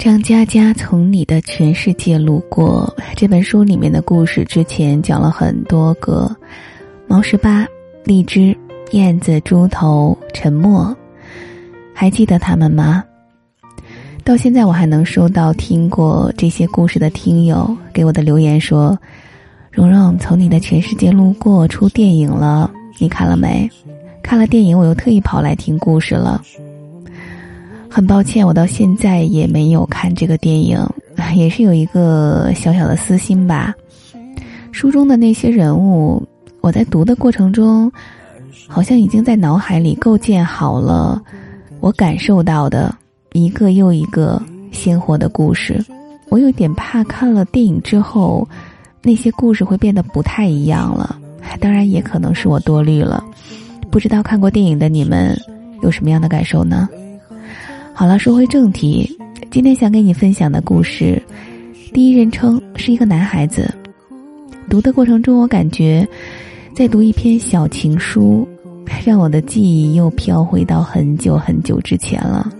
张嘉佳从你的全世界路过这本书里面的故事，之前讲了很多个，毛十八、荔枝、燕子、猪头、沉默，还记得他们吗？到现在我还能收到听过这些故事的听友给我的留言说：“蓉蓉从你的全世界路过出电影了，你看了没？看了电影，我又特意跑来听故事了。”很抱歉，我到现在也没有看这个电影，也是有一个小小的私心吧。书中的那些人物，我在读的过程中，好像已经在脑海里构建好了我感受到的一个又一个鲜活的故事。我有点怕看了电影之后，那些故事会变得不太一样了。当然，也可能是我多虑了。不知道看过电影的你们有什么样的感受呢？好了，说回正题，今天想给你分享的故事，第一人称是一个男孩子。读的过程中，我感觉在读一篇小情书，让我的记忆又飘回到很久很久之前了。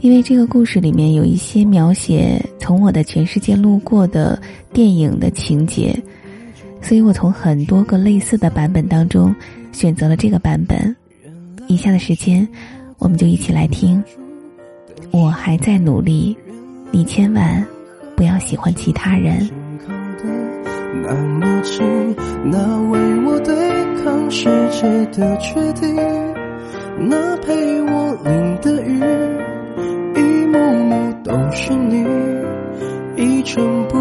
因为这个故事里面有一些描写从我的全世界路过的电影的情节，所以我从很多个类似的版本当中选择了这个版本。以下的时间，我们就一起来听。我还在努力，你千万不要喜欢其他人。那么近，那为我对抗世界的决定，那陪我淋的雨，一幕幕都是你，一尘不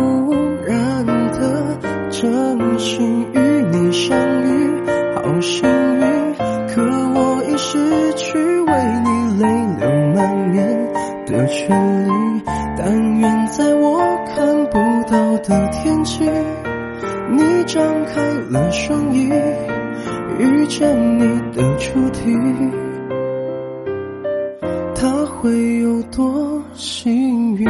题，他会有多幸运？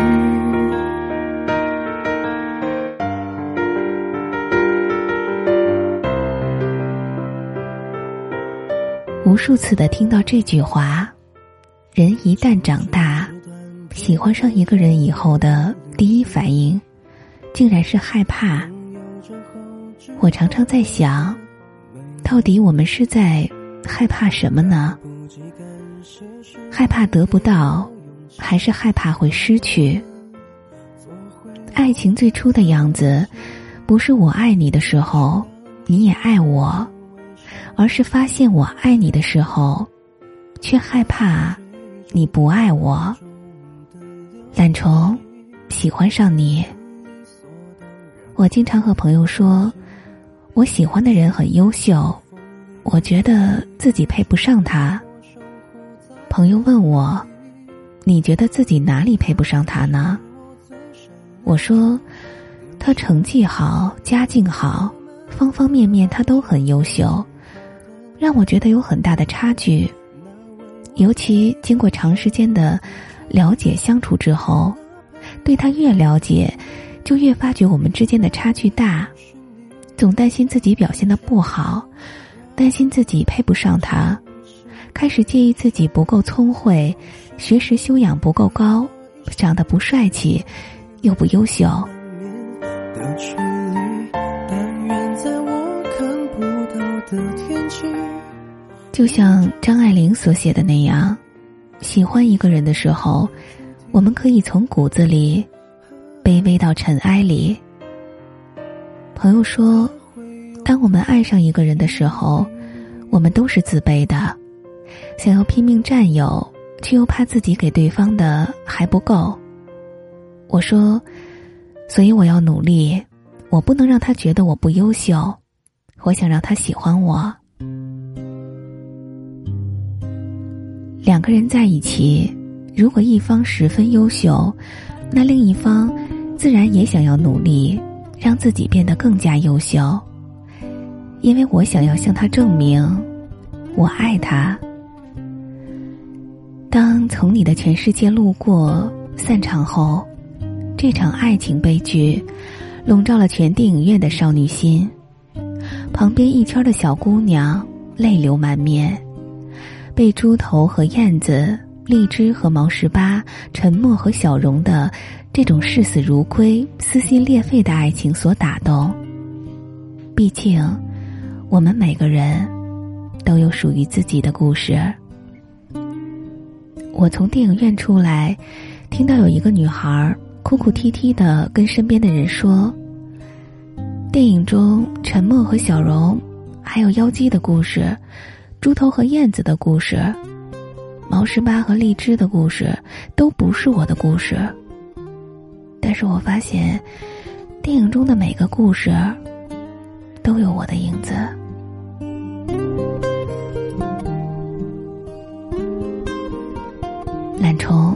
无数次的听到这句话，人一旦长大。喜欢上一个人以后的第一反应，竟然是害怕。我常常在想，到底我们是在害怕什么呢？害怕得不到，还是害怕会失去？爱情最初的样子，不是我爱你的时候，你也爱我，而是发现我爱你的时候，却害怕你不爱我。懒虫，喜欢上你。我经常和朋友说，我喜欢的人很优秀，我觉得自己配不上他。朋友问我，你觉得自己哪里配不上他呢？我说，他成绩好，家境好，方方面面他都很优秀，让我觉得有很大的差距。尤其经过长时间的。了解相处之后，对他越了解，就越发觉我们之间的差距大，总担心自己表现的不好，担心自己配不上他，开始介意自己不够聪慧，学识修养不够高，长得不帅气，又不优秀。就像张爱玲所写的那样。喜欢一个人的时候，我们可以从骨子里卑微到尘埃里。朋友说，当我们爱上一个人的时候，我们都是自卑的，想要拼命占有，却又怕自己给对方的还不够。我说，所以我要努力，我不能让他觉得我不优秀，我想让他喜欢我。两个人在一起，如果一方十分优秀，那另一方自然也想要努力，让自己变得更加优秀。因为我想要向他证明，我爱他。当从你的全世界路过散场后，这场爱情悲剧笼罩了全电影院的少女心，旁边一圈的小姑娘泪流满面。被猪头和燕子荔枝和毛十八、沉默和小荣的这种视死如归、撕心裂肺的爱情所打动。毕竟，我们每个人都有属于自己的故事。我从电影院出来，听到有一个女孩哭哭啼啼的跟身边的人说：“电影中沉默和小荣，还有妖姬的故事，猪头和燕子的故事，毛十八和荔枝的故事，都不是我的故事。但是我发现，电影中的每个故事。”都有我的影子。懒虫，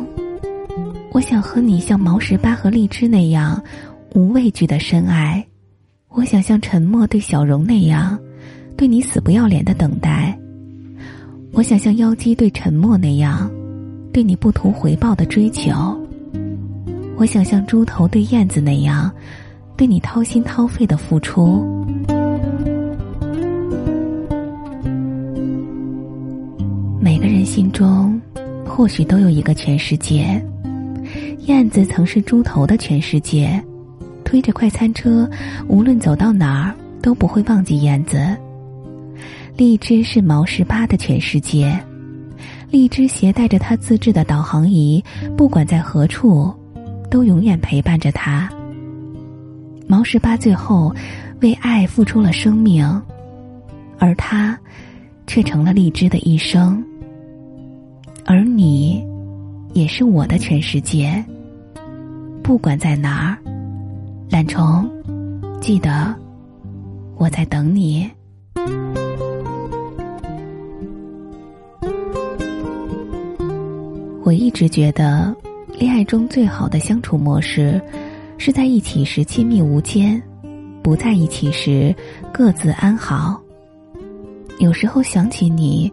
我想和你像毛十八和荔枝那样无畏惧的深爱，我想像沉默对小荣那样对你死不要脸的等待，我想像妖姬对沉默那样对你不图回报的追求，我想像猪头对燕子那样对你掏心掏肺的付出。每个人心中，或许都有一个全世界。燕子曾是猪头的全世界，推着快餐车，无论走到哪儿都不会忘记燕子。荔枝是毛十八的全世界，荔枝携带着他自制的导航仪，不管在何处，都永远陪伴着他。毛十八最后为爱付出了生命，而他却成了荔枝的一生。而你，也是我的全世界。不管在哪儿，懒虫，记得我在等你。我一直觉得，恋爱中最好的相处模式，是在一起时亲密无间，不在一起时各自安好。有时候想起你。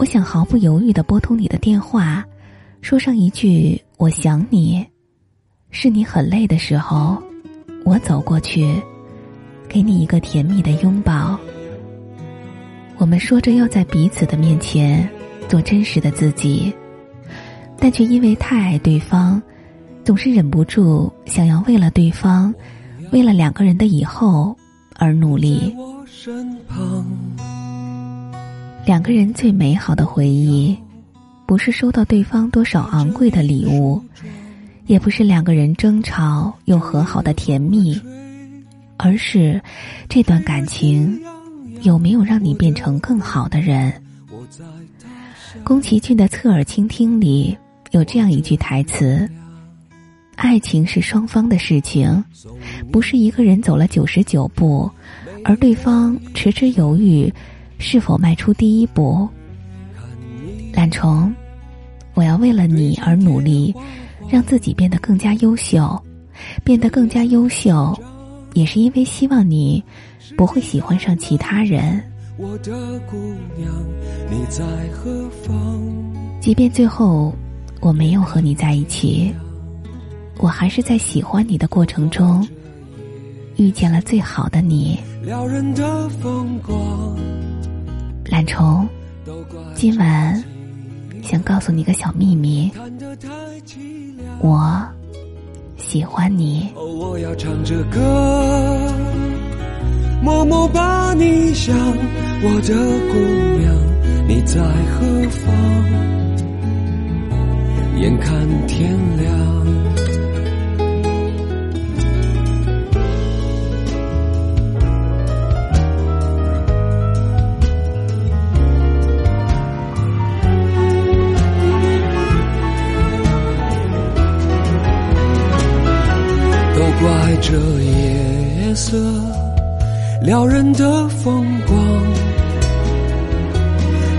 我想毫不犹豫的拨通你的电话，说上一句“我想你”，是你很累的时候，我走过去，给你一个甜蜜的拥抱。我们说着要在彼此的面前做真实的自己，但却因为太爱对方，总是忍不住想要为了对方，为了两个人的以后而努力。两个人最美好的回忆，不是收到对方多少昂贵的礼物，也不是两个人争吵又和好的甜蜜，而是这段感情有没有让你变成更好的人。宫崎骏的《侧耳倾听》里有这样一句台词：“爱情是双方的事情，不是一个人走了九十九步，而对方迟迟犹豫。”是否迈出第一步？懒虫，我要为了你而努力，让自己变得更加优秀，变得更加优秀，也是因为希望你不会喜欢上其他人。我的姑娘，你在何方？即便最后我没有和你在一起，我还是在喜欢你的过程中遇见了最好的你。撩人的风光。懒虫，今晚想告诉你个小秘密，我喜欢你。我要唱着歌，默默把你想，我的姑娘，你在何方？眼看天亮。